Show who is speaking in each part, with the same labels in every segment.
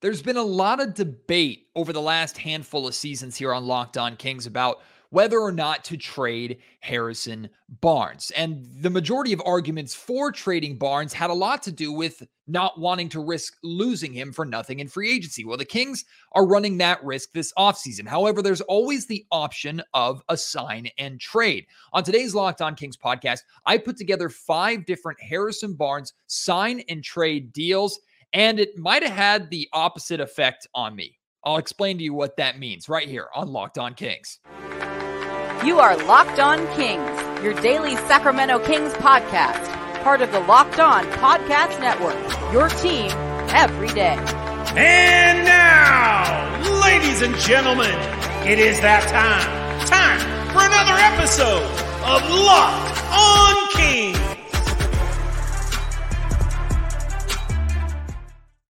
Speaker 1: There's been a lot of debate over the last handful of seasons here on Locked On Kings about whether or not to trade Harrison Barnes. And the majority of arguments for trading Barnes had a lot to do with not wanting to risk losing him for nothing in free agency. Well, the Kings are running that risk this offseason. However, there's always the option of a sign and trade. On today's Locked On Kings podcast, I put together five different Harrison Barnes sign and trade deals and it might have had the opposite effect on me. I'll explain to you what that means right here on Locked On Kings.
Speaker 2: You are Locked On Kings, your daily Sacramento Kings podcast, part of the Locked On Podcast Network, your team every day.
Speaker 3: And now, ladies and gentlemen, it is that time. Time for another episode of Locked On Kings.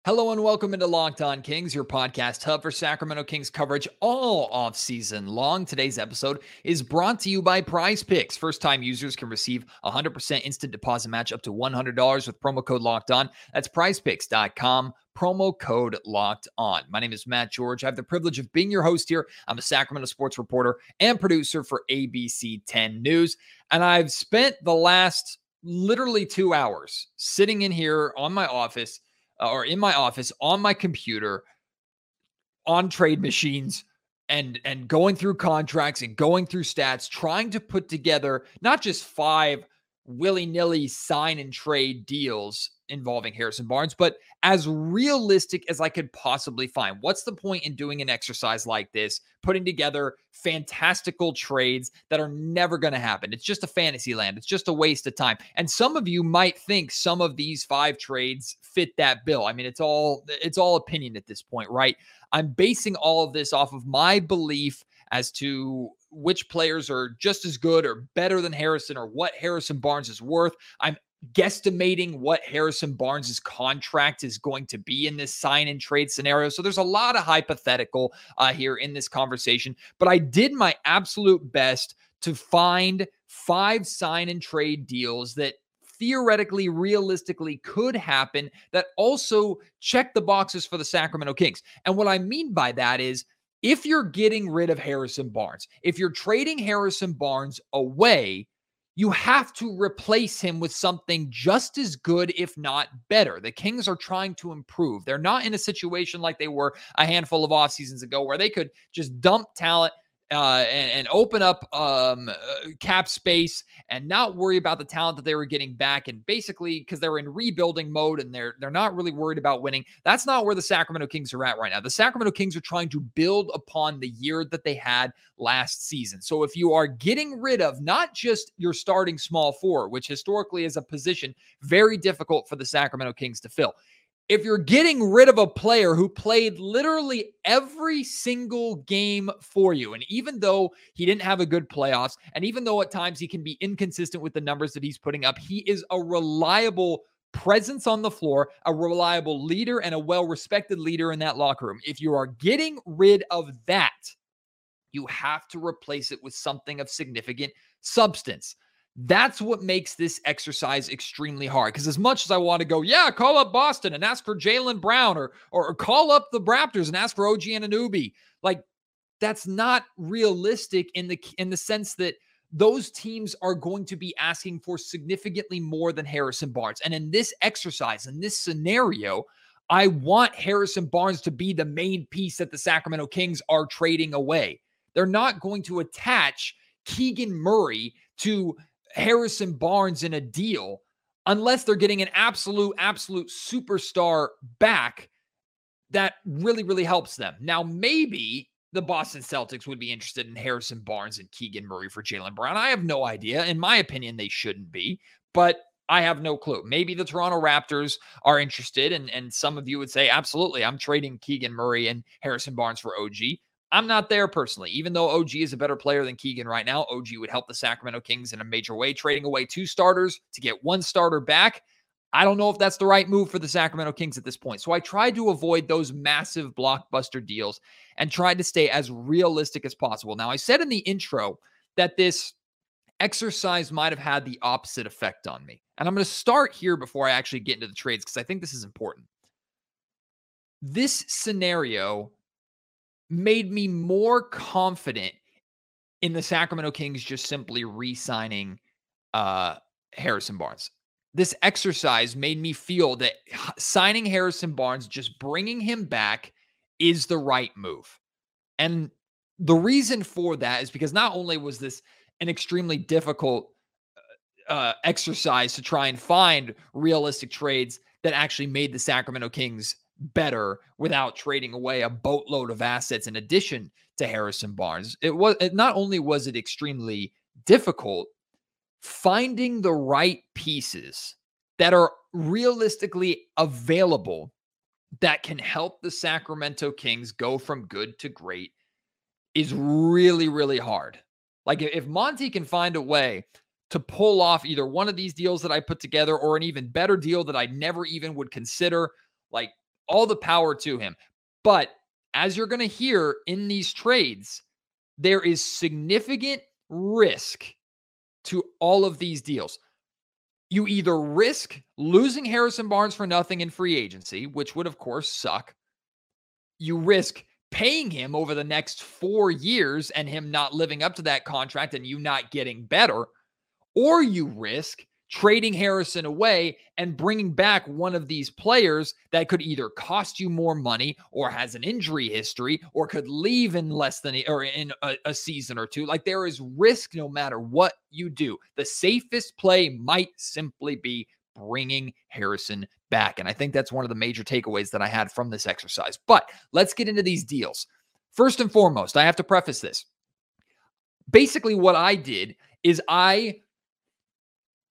Speaker 1: Hello and welcome into Locked On Kings, your podcast hub for Sacramento Kings coverage all off season long. Today's episode is brought to you by PrizePicks. First time users can receive 100% instant deposit match up to $100 with promo code Locked On. That's prizepicks.com promo code locked on. My name is Matt George. I have the privilege of being your host here. I'm a Sacramento sports reporter and producer for ABC 10 News. And I've spent the last literally two hours sitting in here on my office Uh, or in my office on my computer on trade machines and and going through contracts and going through stats trying to put together not just five willy-nilly sign and trade deals involving Harrison Barnes, but as realistic as I could possibly find. What's the point in doing an exercise like this, putting together fantastical trades that are never going to happen? It's just a fantasy land. It's just a waste of time. And some of you might think some of these five trades fit that bill. I mean, it's all it's all opinion at this point, right? I'm basing all of this off of my belief as to which players are just as good or better than Harrison or what Harrison Barnes is worth. I'm guesstimating what Harrison Barnes's contract is going to be in this sign and trade scenario. So there's a lot of hypothetical uh, here in this conversation, but I did my absolute best to find five sign and trade deals that theoretically, realistically could happen that also check the boxes for the Sacramento Kings. And what I mean by that is if you're getting rid of Harrison Barnes, if you're trading Harrison Barnes away, you have to replace him with something just as good, if not better. The Kings are trying to improve. They're not in a situation like they were a handful of off seasons ago where they could just dump talent uh, and, and, open up um, uh, cap space and not worry about the talent that they were getting back. And basically, because they're in rebuilding mode and they're they're not really worried about winning. That's not where the Sacramento Kings are at right now. The Sacramento Kings are trying to build upon the year that they had last season. So if you are getting rid of not just your starting small four, which historically is a position very difficult for the Sacramento Kings to fill if you're getting rid of a player who played literally every single game for you, and even though he didn't have a good playoffs, and even though at times he can be inconsistent with the numbers that he's putting up, he is a reliable presence on the floor, a reliable leader, and a well respected leader in that locker room. If you are getting rid of that, you have to replace it with something of significant substance. That's what makes this exercise extremely hard. Because as much as I want to go, yeah, call up Boston and ask for Jaylen Brown, or, or, or call up the Raptors and ask for OG Anunoby, like that's not realistic in the in the sense that those teams are going to be asking for significantly more than Harrison Barnes. And in this exercise, in this scenario, I want Harrison Barnes to be the main piece that the Sacramento Kings are trading away. They're not going to attach Keegan Murray to Harrison Barnes in a deal unless they're getting an absolute, absolute superstar back that really, really helps them. Now, maybe the Boston Celtics would be interested in Harrison Barnes and Keegan Murray for Jaylen Brown. I have no idea. In my opinion, they shouldn't be, but I have no clue. Maybe the Toronto Raptors are interested, and, and some of you would say, absolutely, I'm trading Keegan Murray and Harrison Barnes for OG. I'm not there personally. Even though OG is a better player than Keegan right now, OG would help the Sacramento Kings in a major way, trading away two starters to get one starter back. I don't know if that's the right move for the Sacramento Kings at this point. So I tried to avoid those massive blockbuster deals and tried to stay as realistic as possible. Now, I said in the intro that this exercise might have had the opposite effect on me. And I'm going to start here before I actually get into the trades because I think this is important. this scenario made me more confident in the Sacramento Kings just simply re-signing uh, Harrison Barnes. This exercise made me feel that signing Harrison Barnes, just bringing him back, is the right move. And the reason for that is because not only was this an extremely difficult uh, uh exercise to try and find realistic trades that actually made the Sacramento Kings better without trading away a boatload of assets in addition to Harrison Barnes. It was it not only was it extremely difficult finding the right pieces that are realistically available that can help the Sacramento Kings go from good to great is really really hard. Like if Monte can find a way to pull off either one of these deals that I put together or an even better deal that I never even would consider, like all the power to him. But as you're going to hear in these trades, there is significant risk to all of these deals. You either risk losing Harrison Barnes for nothing in free agency, which would, of course, suck. You risk paying him over the next four years and him not living up to that contract and you not getting better, or you risk trading Harrison away and bringing back one of these players that could either cost you more money or has an injury history or could leave in less than or in a, a, season or two. Like there is risk no matter what you do. The safest play might simply be bringing Harrison back. And I think that's one of the major takeaways that I had from this exercise. But let's get into these deals. First and foremost, I have to preface this. Basically, what I did is I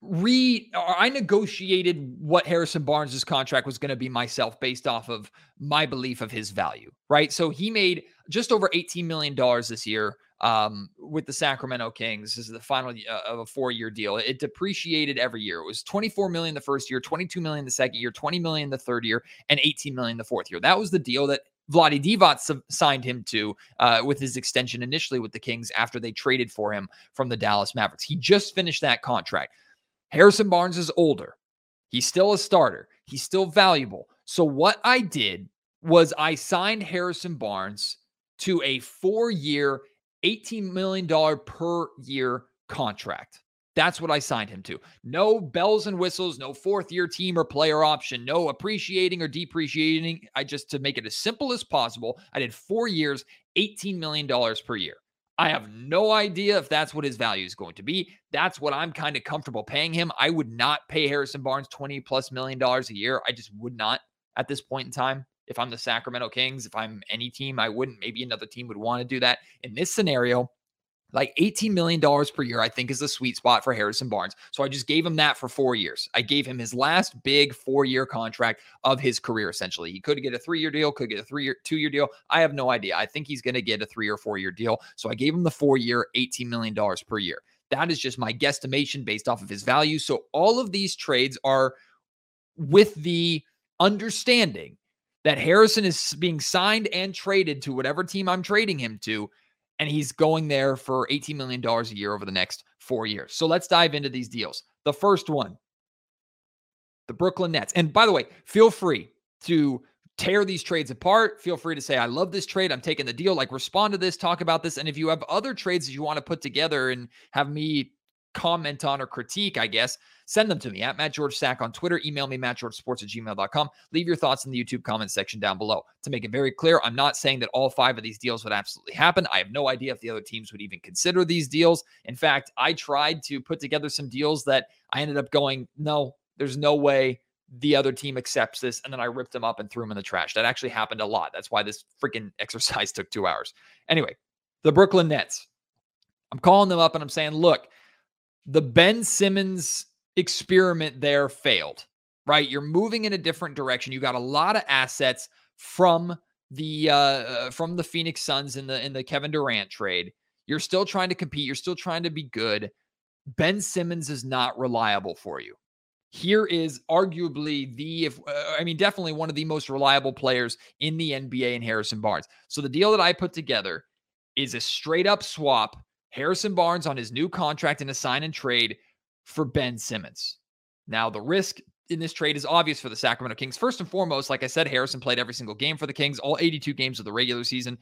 Speaker 1: re I negotiated what Harrison Barnes's contract was going to be myself based off of my belief of his value, right? So he made just over 18 million dollars this year um, with the Sacramento Kings. This is the final uh, of a four-year deal. It depreciated every year. It was 24 million the first year, 22 million the second year, 20 million the third year, and 18 million the fourth year. That was the deal that Vlade Divac signed him to uh, with his extension initially with the Kings after they traded for him from the Dallas Mavericks. He just finished that contract. Harrison Barnes is older. He's still a starter. He's still valuable. So what I did was I signed Harrison Barnes to a four-year, $18 million per year contract. That's what I signed him to. No bells and whistles, no fourth year team or player option, no appreciating or depreciating. I just, to make it as simple as possible, I did four years, $18 million per year. I have no idea if that's what his value is going to be. That's what I'm kind of comfortable paying him. I would not pay Harrison Barnes 20 plus million dollars a year. I just would not at this point in time. If I'm the Sacramento Kings, if I'm any team, I wouldn't. Maybe another team would want to do that. In this scenario, like $18 million per year, I think is the sweet spot for Harrison Barnes. So I just gave him that for four years. I gave him his last big four year contract of his career, essentially. He could get a three year deal, could get a three year, two year deal. I have no idea. I think he's going to get a three or four year deal. So I gave him the four year, $18 million per year. That is just my guesstimation based off of his value. So all of these trades are with the understanding that Harrison is being signed and traded to whatever team I'm trading him to and he's going there for $18 million a year over the next four years. So let's dive into these deals. The first one, the Brooklyn Nets. And by the way, feel free to tear these trades apart. Feel free to say, I love this trade. I'm taking the deal. Like, respond to this, talk about this. And if you have other trades that you want to put together and have me comment on or critique, I guess, send them to me at Matt George Sack on Twitter. Email me, mattgeorgesports at gmail.com. Leave your thoughts in the YouTube comment section down below. To make it very clear, I'm not saying that all five of these deals would absolutely happen. I have no idea if the other teams would even consider these deals. In fact, I tried to put together some deals that I ended up going, no, there's no way the other team accepts this. And then I ripped them up and threw them in the trash. That actually happened a lot. That's why this freaking exercise took two hours. Anyway, the Brooklyn Nets. I'm calling them up and I'm saying, look, the Ben Simmons experiment there failed, right? You're moving in a different direction. You got a lot of assets from the uh, uh from the Phoenix Suns in the in the Kevin Durant trade. You're still trying to compete. You're still trying to be good. Ben Simmons is not reliable for you. Here is arguably the, if uh, I mean, definitely one of the most reliable players in the NBA in Harrison Barnes. So the deal that I put together is a straight up swap Harrison Barnes on his new contract in a sign and trade for Ben Simmons. Now, the risk in this trade is obvious for the Sacramento Kings. First and foremost, like I said, Harrison played every single game for the Kings, all 82 games of the regular season.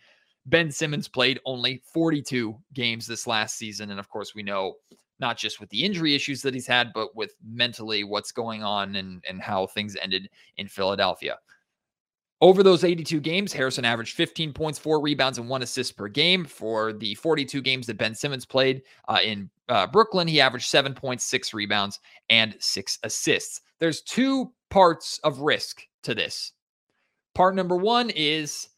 Speaker 1: Ben Simmons played only 42 games this last season. And of course, we know not just with the injury issues that he's had, but with mentally what's going on and, and how things ended in Philadelphia. Over those 82 games, Harrison averaged 15 points, four rebounds, and one assist per game. For the 42 games that Ben Simmons played uh, in uh, Brooklyn, he averaged 7.6 rebounds, and six assists. There's two parts of risk to this. Part number one is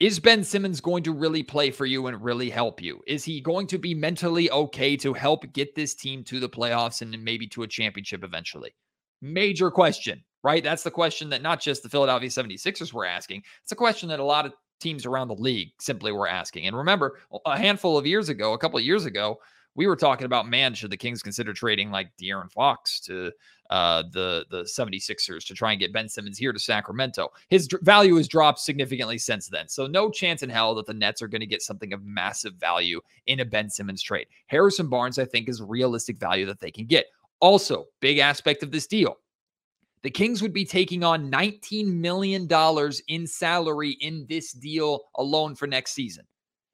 Speaker 1: is Ben Simmons going to really play for you and really help you? Is he going to be mentally okay to help get this team to the playoffs and maybe to a championship eventually? Major question, right? That's the question that not just the Philadelphia 76ers were asking. It's a question that a lot of teams around the league simply were asking. And remember, a handful of years ago, a couple of years ago, we were talking about man, should the Kings consider trading like De'Aaron Fox to uh, the the 76ers to try and get Ben Simmons here to Sacramento? His value has dropped significantly since then. So no chance in hell that the Nets are going to get something of massive value in a Ben Simmons trade. Harrison Barnes, I think, is realistic value that they can get. Also, big aspect of this deal. The Kings would be taking on $19 million in salary in this deal alone for next season.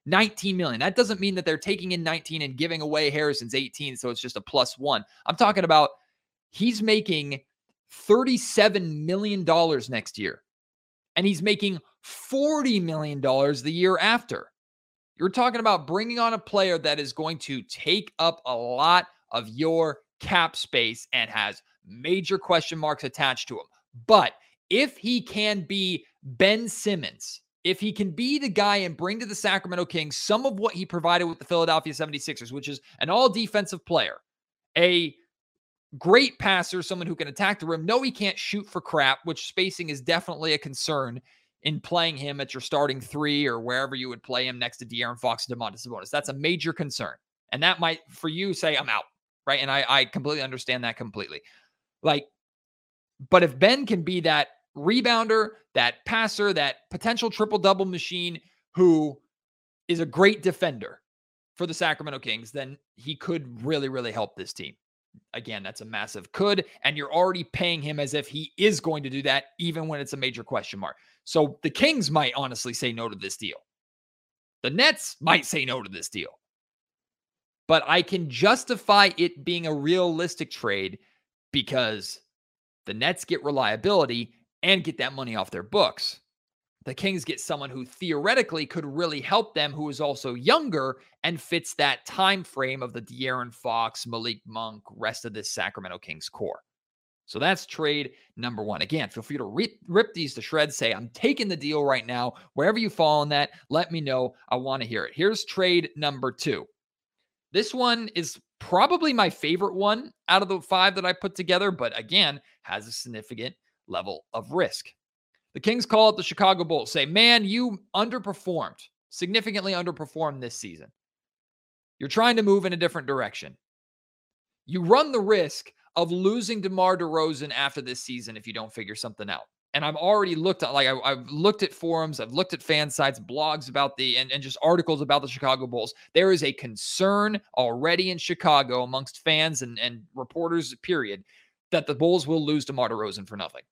Speaker 1: 19 million. That doesn't mean that they're taking in 19 and giving away Harrison's 18, so it's just a plus one. I'm talking about he's making $37 million next year, and he's making $40 million the year after. You're talking about bringing on a player that is going to take up a lot of your cap space and has major question marks attached to him. But if he can be Ben Simmons, if he can be the guy and bring to the Sacramento Kings some of what he provided with the Philadelphia 76ers, which is an all defensive player, a great passer, someone who can attack the rim. No, he can't shoot for crap, which spacing is definitely a concern in playing him at your starting three or wherever you would play him next to De'Aaron Fox and Domantas Sabonis. That's a major concern. And that might, for you, say, I'm out, right? And I, I completely understand that completely. Like, but if Ben can be that rebounder, that passer, that potential triple double machine who is a great defender for the Sacramento Kings, then he could really, really help this team. Again, that's a massive could. And you're already paying him as if he is going to do that, even when it's a major question mark. So the Kings might honestly say no to this deal. The Nets might say no to this deal. But I can justify it being a realistic trade because the Nets get reliability and get that money off their books. The Kings get someone who theoretically could really help them, who is also younger and fits that time frame of the De'Aaron Fox, Malik Monk, rest of this Sacramento Kings core. So that's trade number one. Again, feel free to rip, rip these to shreds. Say, I'm taking the deal right now. Wherever you fall on that, let me know. I want to hear it. Here's trade number two. This one is probably my favorite one out of the five that I put together, but again, has a significant level of risk. The Kings call it the Chicago Bulls, say, man, you underperformed, significantly underperformed this season. You're trying to move in a different direction. You run the risk of losing DeMar DeRozan after this season if you don't figure something out. And I've already looked at like I, have looked at forums, I've looked at fan sites, blogs about the and, and just articles about the Chicago Bulls. There is a concern already in Chicago amongst fans and, and reporters, period, that the Bulls will lose DeMar DeRozan for nothing.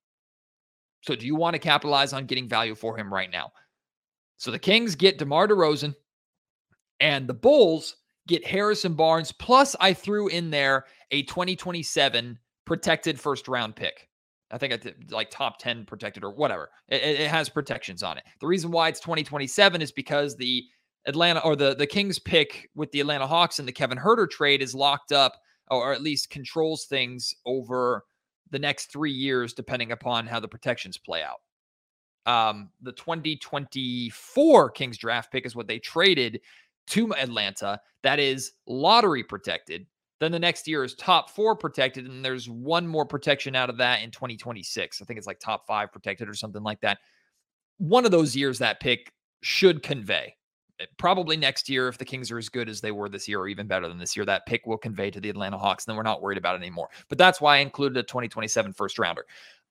Speaker 1: So do you want to capitalize on getting value for him right now? So the Kings get DeMar DeRozan and the Bulls get Harrison Barnes. Plus, I threw in there a 2027 protected first round pick. I think it's like top 10 protected or whatever. It, it, has protections on it. The reason why it's 2027 is because the Atlanta or the, the Kings pick with the Atlanta Hawks and the Kevin Huerter trade is locked up or at least controls things over the next three years, depending upon how the protections play out. Um, the 2024 Kings draft pick is what they traded to Atlanta. That is lottery protected. Then the next year is top four protected, and there's one more protection out of that in 2026. I think it's like top five protected or something like that. One of those years that pick should convey. Eh, probably next year, if the Kings are as good as they were this year, or even better than this year, that pick will convey to the Atlanta Hawks. And then we're not worried about it anymore. But that's why I included a 2027 first rounder.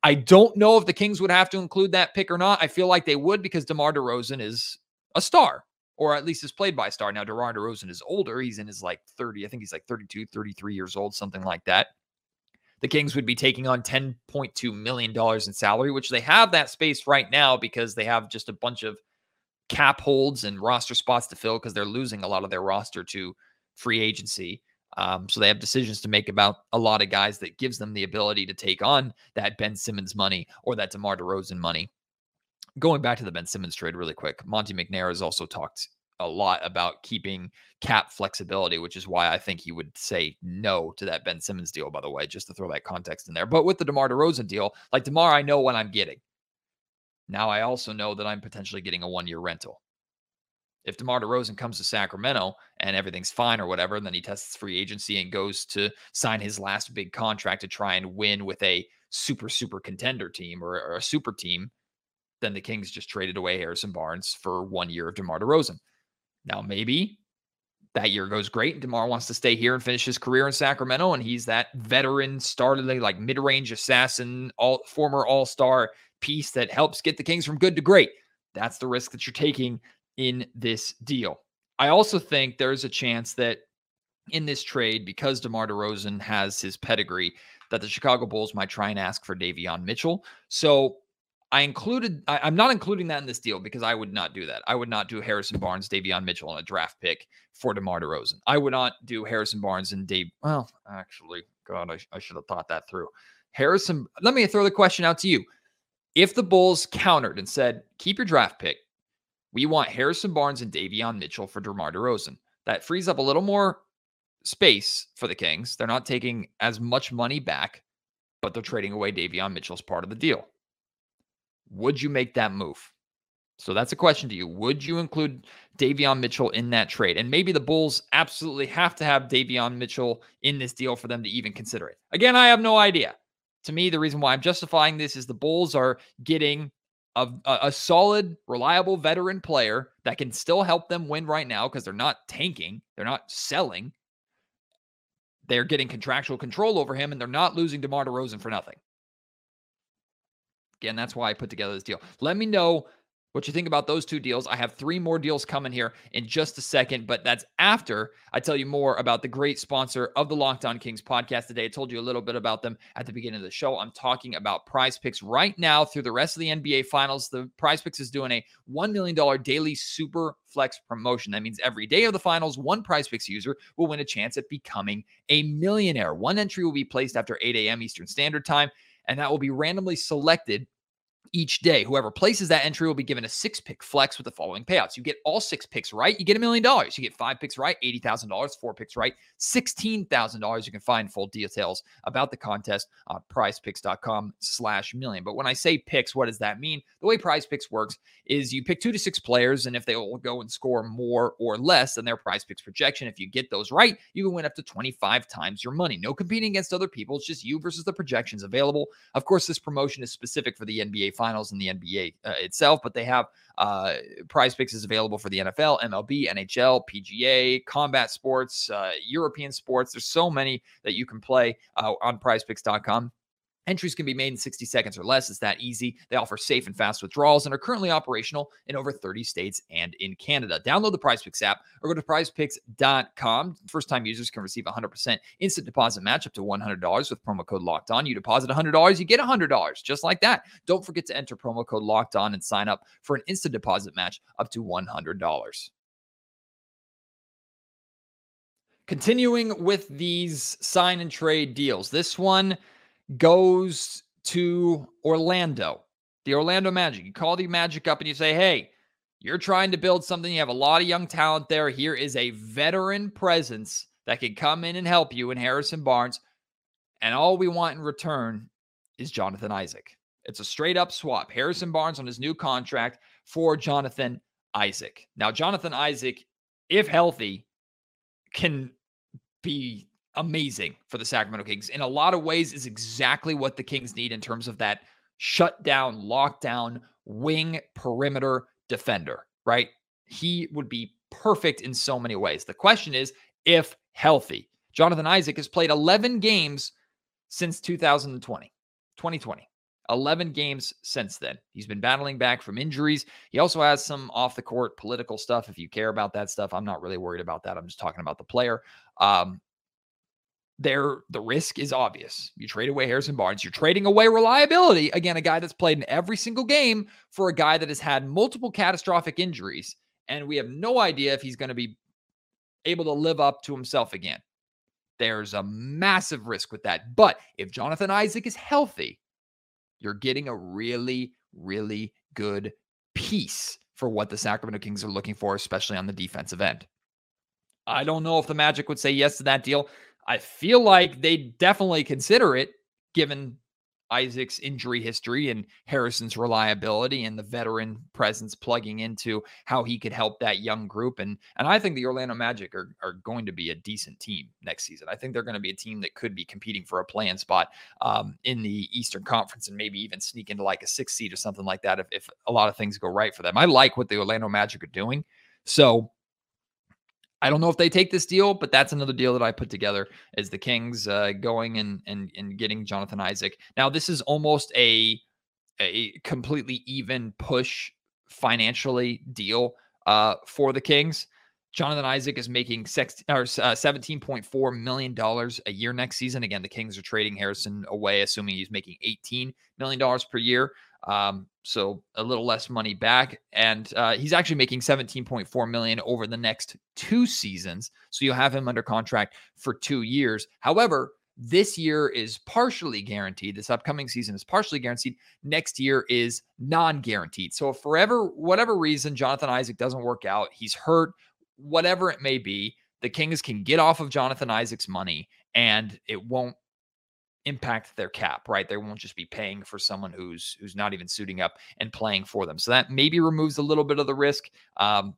Speaker 1: I don't know if the Kings would have to include that pick or not. I feel like they would because DeMar DeRozan is a star, or at least is played by a star. Now, DeMar DeRozan is older. He's in his like 30, I think he's like 32, 33 years old, something like that. the Kings would be taking on $10.2 million in salary, which they have that space right now because they have just a bunch of cap holds and roster spots to fill because they're losing a lot of their roster to free agency. Um, so they have decisions to make about a lot of guys that gives them the ability to take on that Ben Simmons money or that DeMar DeRozan money. Going back to the Ben Simmons trade really quick, Monte McNair has also talked a lot about keeping cap flexibility, which is why I think he would say no to that Ben Simmons deal, by the way, just to throw that context in there. But with the DeMar DeRozan deal, like DeMar, I know what I'm getting. Now I also know that I'm potentially getting a one year rental. If DeMar DeRozan comes to Sacramento and everything's fine or whatever, and then he tests free agency and goes to sign his last big contract to try and win with a super, super contender team or, or a super team, then the Kings just traded away Harrison Barnes for one year of DeMar DeRozan. Now, maybe that year goes great and DeMar wants to stay here and finish his career in Sacramento. And he's that veteran, started like mid range assassin, all former all star piece that helps get the Kings from good to great. That's the risk that you're taking in this deal. I also think there's a chance that in this trade, because DeMar DeRozan has his pedigree, that the Chicago Bulls might try and ask for Davion Mitchell. So I included, I, am not including that in this deal because I would not do that. I would not do Harrison Barnes, Davion Mitchell on a draft pick for DeMar DeRozan. I would not do Harrison Barnes and Dave. Well, actually, God, I, I should have thought that through. Harrison, let me throw the question out to you. If the Bulls countered and said, keep your draft pick, we want Harrison Barnes and Davion Mitchell for DeMar DeRozan. That frees up a little more space for the Kings. They're not taking as much money back, but they're trading away Davion Mitchell as part of the deal. Would you make that move? So that's a question to you. Would you include Davion Mitchell in that trade? And maybe the Bulls absolutely have to have Davion Mitchell in this deal for them to even consider it. Again, I have no idea. To me, the reason why I'm justifying this is the Bulls are getting a, a solid, reliable veteran player that can still help them win right now because they're not tanking, they're not selling. They're getting contractual control over him, and they're not losing DeMar DeRozan for nothing. Again, that's why I put together this deal. Let me know what you think about those two deals. I have three more deals coming here in just a second, but that's after I tell you more about the great sponsor of the Locked On Kings podcast today. I told you a little bit about them at the beginning of the show. I'm talking about PrizePicks right now through the rest of the NBA finals. The PrizePicks is doing a $1 million daily super flex promotion. That means every day of the finals, one PrizePicks user will win a chance at becoming a millionaire. One entry will be placed after 8 a.m. Eastern Standard Time, and that will be randomly selected each day. Whoever places that entry will be given a six pick flex with the following payouts. You get all six picks right, you get a million dollars. You get five picks right, $80,000, four picks right, $16,000. You can find full details about the contest on prizepicks.com slash million. But when I say picks, what does that mean? The way PrizePicks works is you pick two to six players, and if they will go and score more or less than their PrizePicks projection, if you get those right, you can win up to 25 times your money. No competing against other people. It's just you versus the projections available. Of course, this promotion is specific for the NBA finals in the NBA uh, itself, but they have uh, PrizePicks is available for the NFL, MLB, NHL, PGA, combat sports, uh, European sports. There's so many that you can play uh, on prizepicks.com. Entries can be made in 60 seconds or less. It's that easy. They offer safe and fast withdrawals and are currently operational in over 30 states and in Canada. Download the PrizePicks app or go to prizepicks.com. First time users can receive 100% instant deposit match up to $100 with promo code locked on. You deposit $100, you get $100 just like that. Don't forget to enter promo code locked on and sign up for an instant deposit match up to $100. Continuing with these sign and trade deals. This one goes to Orlando, the Orlando Magic. You call the Magic up and you say, hey, you're trying to build something. You have a lot of young talent there. Here is a veteran presence that can come in and help you in Harrison Barnes. And all we want in return is Jonathan Isaac. It's a straight up swap. Harrison Barnes on his new contract for Jonathan Isaac. Now, Jonathan Isaac, if healthy, can be amazing for the Sacramento Kings. In a lot of ways, is exactly what the Kings need in terms of that shut down, lockdown, wing perimeter defender, right? He would be perfect in so many ways. The question is if healthy. Jonathan Isaac has played 11 games since 2020, 2020. 11 games since then. He's been battling back from injuries. He also has some off the court political stuff. If you care about that stuff, I'm not really worried about that. I'm just talking about the player. Um, there the risk is obvious. You trade away Harrison Barnes, you're trading away reliability. Again, a guy that's played in every single game for a guy that has had multiple catastrophic injuries. And we have no idea if he's going to be able to live up to himself again. There's a massive risk with that. But if Jonathan Isaac is healthy, you're getting a really, really good piece for what the Sacramento Kings are looking for, especially on the defensive end. I don't know if the Magic would say yes to that deal. I feel like they definitely consider it given Isaac's injury history and Harrison's reliability and the veteran presence plugging into how he could help that young group. And and I think the Orlando Magic are, are going to be a decent team next season. I think they're going to be a team that could be competing for a playing spot um, in the Eastern Conference and maybe even sneak into like a six seed or something like that if, if a lot of things go right for them. I like what the Orlando Magic are doing. So I don't know if they take this deal, but that's another deal that I put together as the Kings uh, going and and and getting Jonathan Isaac. Now this is almost a a completely even push financially deal uh, for the Kings. Jonathan Isaac is making six, or, uh, $17.4 million a year next season. Again, the Kings are trading Harrison away, assuming he's making $18 million per year. Um, so a little less money back, and uh, he's actually making 17.4 million over the next two seasons. So you'll have him under contract for two years. However, this year is partially guaranteed. This upcoming season is partially guaranteed. Next year is non-guaranteed. So if forever, whatever reason, Jonathan Isaac doesn't work out, he's hurt, whatever it may be, the Kings can get off of Jonathan Isaac's money, and it won't impact their cap, right? They won't just be paying for someone who's who's not even suiting up and playing for them. So that maybe removes a little bit of the risk. Um,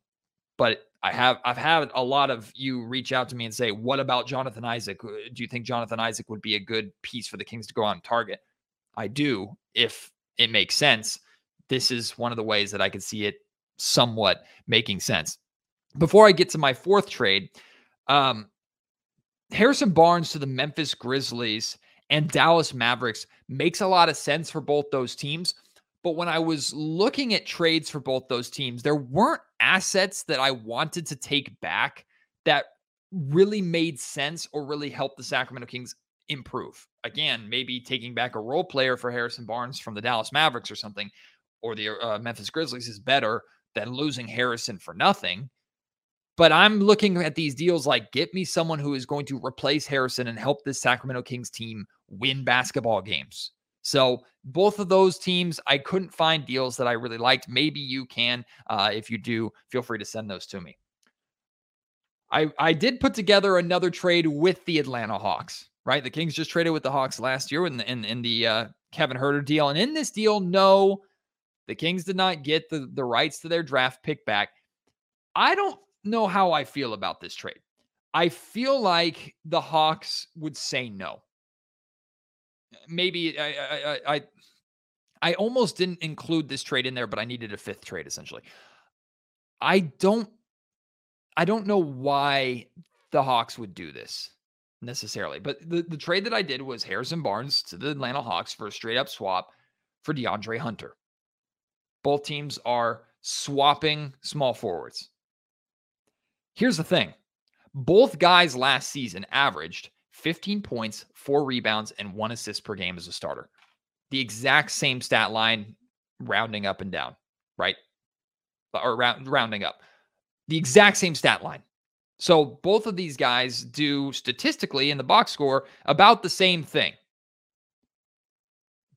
Speaker 1: but I have I've had a lot of you reach out to me and say, "What about Jonathan Isaac? Uh, do you think Jonathan Isaac would be a good piece for the Kings to go on target?" I do, if it makes sense. This is one of the ways that I could see it somewhat making sense. Before I get to my fourth trade, um, Harrison Barnes to the Memphis Grizzlies and Dallas Mavericks makes a lot of sense for both those teams. But when I was looking at trades for both those teams, there weren't assets that I wanted to take back that really made sense or really helped the Sacramento Kings improve. Again, maybe taking back a role player for Harrison Barnes from the Dallas Mavericks or something, or the uh, Memphis Grizzlies is better than losing Harrison for nothing. But I'm looking at these deals like get me someone who is going to replace Harrison and help this Sacramento Kings team win basketball games. So both of those teams, I couldn't find deals that I really liked. Maybe you can. Uh, if you do, feel free to send those to me. I I did put together another trade with the Atlanta Hawks. Right, the Kings just traded with the Hawks last year in the in, in the uh, Kevin Huerter deal, and in this deal, no, the Kings did not get the the rights to their draft pick back. I don't know how I feel about this trade. I feel like the Hawks would say no. Maybe I, I, I, I almost didn't include this trade in there, but I needed a fifth trade essentially. I don't, I don't know why the Hawks would do this necessarily, but the, the trade that I did was Harrison Barnes to the Atlanta Hawks for a straight up swap for De'Andre Hunter. Both teams are swapping small forwards. Here's the thing both guys last season averaged 15 points, four rebounds, and one assist per game as a starter. The exact same stat line, rounding up and down, right? Or round, rounding up. The exact same stat line. So both of these guys do statistically in the box score about the same thing.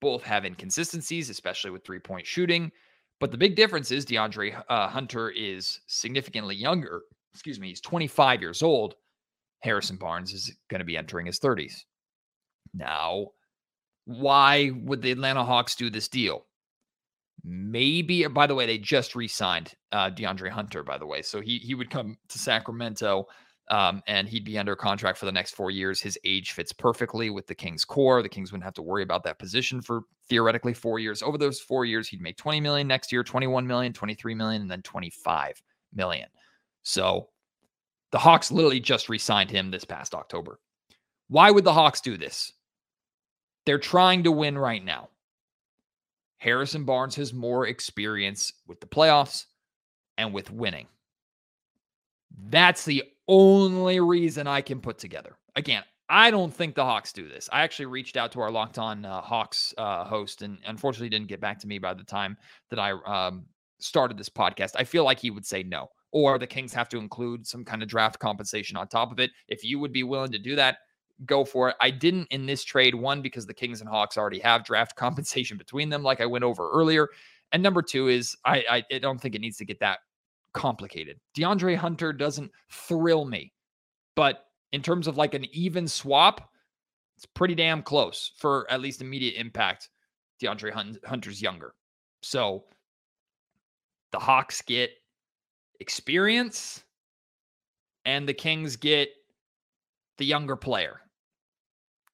Speaker 1: Both have inconsistencies, especially with three point shooting. But the big difference is De'Andre uh, Hunter is significantly younger excuse me, he's 25 years old. Harrison Barnes is going to be entering his 30s. Now, why would the Atlanta Hawks do this deal? Maybe, by the way, they just re-signed uh, De'Andre Hunter. By the way, so he he would come to Sacramento, um, and he'd be under contract for the next four years. His age fits perfectly with the Kings' core. The Kings wouldn't have to worry about that position for theoretically four years. Over those four years, he'd make 20 million next year, 21 million, 23 million, and then 25 million. So the Hawks literally just re signed him this past October. Why would the Hawks do this? They're trying to win right now. Harrison Barnes has more experience with the playoffs and with winning. That's the only reason I can put together. Again, I don't think the Hawks do this. I actually reached out to our Locked On uh, Hawks uh, host, and unfortunately didn't get back to me by the time that I um, started this podcast. I feel like he would say no, or the Kings have to include some kind of draft compensation on top of it. If you would be willing to do that, go for it. I didn't in this trade. One, because the Kings and Hawks already have draft compensation between them, like I went over earlier. And number two is I, I, don't think it needs to get that complicated. De'Andre Hunter doesn't thrill me, but in terms of like an even swap, it's pretty damn close for at least immediate impact. De'Andre Hunter's younger. So the Hawks get experience and the Kings get the younger player.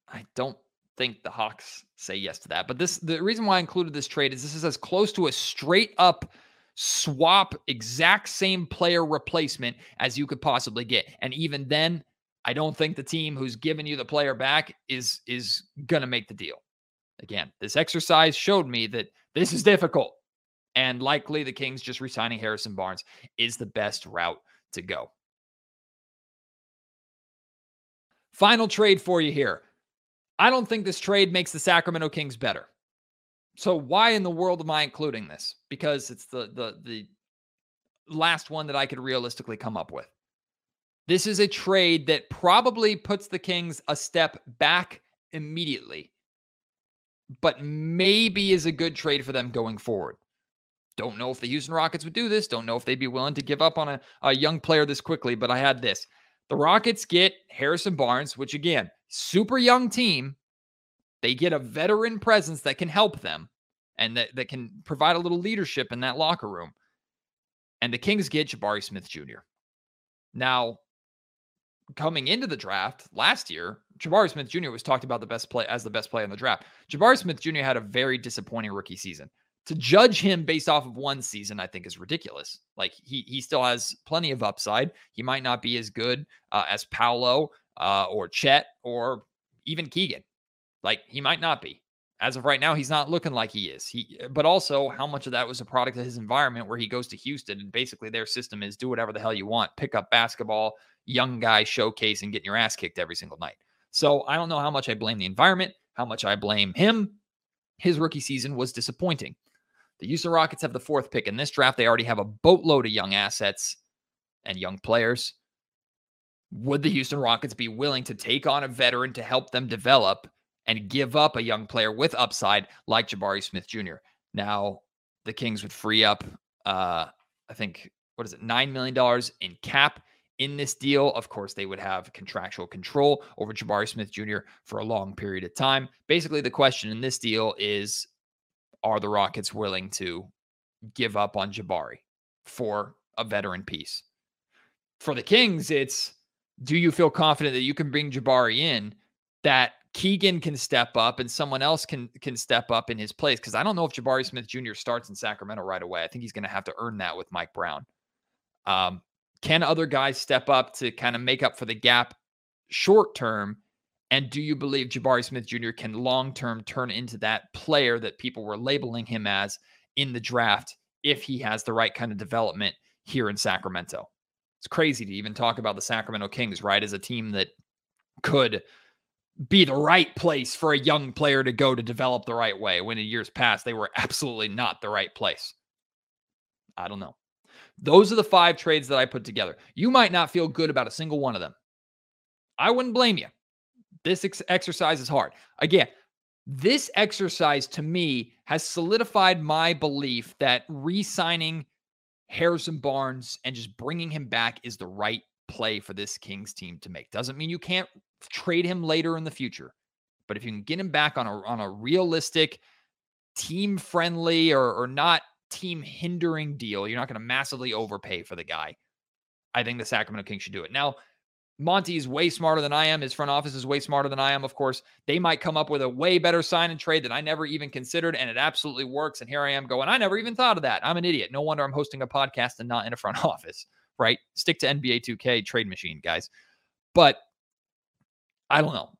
Speaker 1: I don't think the Hawks say yes to that. But this the reason why I included this trade is this is as close to a straight up swap exact same player replacement as you could possibly get. And even then, I don't think the team who's giving you the player back is is going to make the deal. Again, this exercise showed me that this is difficult. And likely the Kings just resigning Harrison Barnes is the best route to go. Final trade for you here. I don't think this trade makes the Sacramento Kings better. So why in the world am I including this? Because it's the the the last one that I could realistically come up with. This is a trade that probably puts the Kings a step back immediately, but maybe is a good trade for them going forward. Don't know if the Houston Rockets would do this. Don't know if they'd be willing to give up on a, a young player this quickly, but I had this. The Rockets get Harrison Barnes, which again, super young team. They get a veteran presence that can help them and that, that can provide a little leadership in that locker room. And the Kings get Jabari Smith Jr. Now, coming into the draft last year, Jabari Smith Jr. was talked about the best play as the best player in the draft. Jabari Smith Jr. had a very disappointing rookie season to judge him based off of one season, I think is ridiculous. Like he he still has plenty of upside. He might not be as good uh, as Paolo uh, or Chet or even Keegan. Like he might not be. As of right now, he's not looking like he is. He, but also, how much of that was a product of his environment, where he goes to Houston and basically their system is do whatever the hell you want, pick up basketball, young guy showcase, and get your ass kicked every single night. So I don't know how much I blame the environment, how much I blame him. His rookie season was disappointing. The Houston Rockets have the fourth pick in this draft. They already have a boatload of young assets and young players. Would the Houston Rockets be willing to take on a veteran to help them develop and give up a young player with upside like Jabari Smith Jr.? Now, the Kings would free up, uh, I think, what is it, $9 million in cap in this deal. Of course, they would have contractual control over Jabari Smith Jr. for a long period of time. Basically, the question in this deal is are the Rockets willing to give up on Jabari for a veteran piece? For the Kings, it's do you feel confident that you can bring Jabari in that Keegan can step up and someone else can can step up in his place? Because I don't know if Jabari Smith Jr. starts in Sacramento right away. I think he's going to have to earn that with Mike Brown. Um, can other guys step up to kind of make up for the gap short term and do you believe Jabari Smith Jr. can long term turn into that player that people were labeling him as in the draft if he has the right kind of development here in Sacramento? It's crazy to even talk about the Sacramento Kings, right? As a team that could be the right place for a young player to go to develop the right way when in years past they were absolutely not the right place. I don't know. Those are the five trades that I put together. You might not feel good about a single one of them. I wouldn't blame you this ex- exercise is hard. Again, this exercise to me has solidified my belief that re signing Harrison Barnes and just bringing him back is the right play for this Kings team to make. Doesn't mean you can't trade him later in the future, but if you can get him back on a, on a realistic, team friendly, or, or not team hindering deal, you're not going to massively overpay for the guy. I think the Sacramento Kings should do it. Now, Monte is way smarter than I am. His front office is way smarter than I am. Of course, they might come up with a way better sign and trade that I never even considered, and it absolutely works. And here I am going, I never even thought of that. I'm an idiot. No wonder I'm hosting a podcast and not in a front office, right? Stick to NBA 2K trade machine, guys. But I don't know.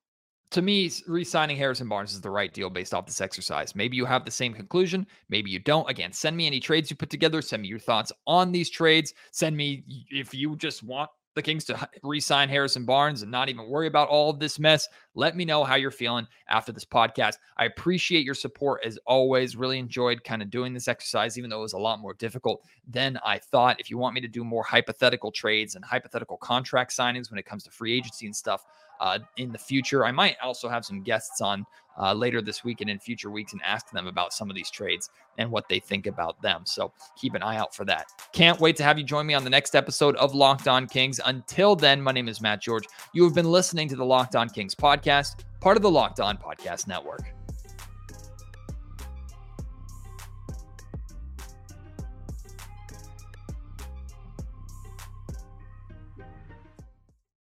Speaker 1: To me, re signing Harrison Barnes is the right deal based off this exercise. Maybe you have the same conclusion. Maybe you don't. Again, send me any trades you put together. Send me your thoughts on these trades. Send me if you just want the Kings to re sign Harrison Barnes and not even worry about all of this mess, let me know how you're feeling after this podcast. I appreciate your support as always. Really enjoyed kind of doing this exercise, even though it was a lot more difficult than I thought. If you want me to do more hypothetical trades and hypothetical contract signings when it comes to free agency and stuff, uh, in the future. I might also have some guests on uh, later this week and in future weeks and ask them about some of these trades and what they think about them. So keep an eye out for that. Can't wait to have you join me on the next episode of Locked On Kings. Until then, my name is Matt George. You have been listening to the Locked On Kings podcast, part of the Locked On Podcast Network.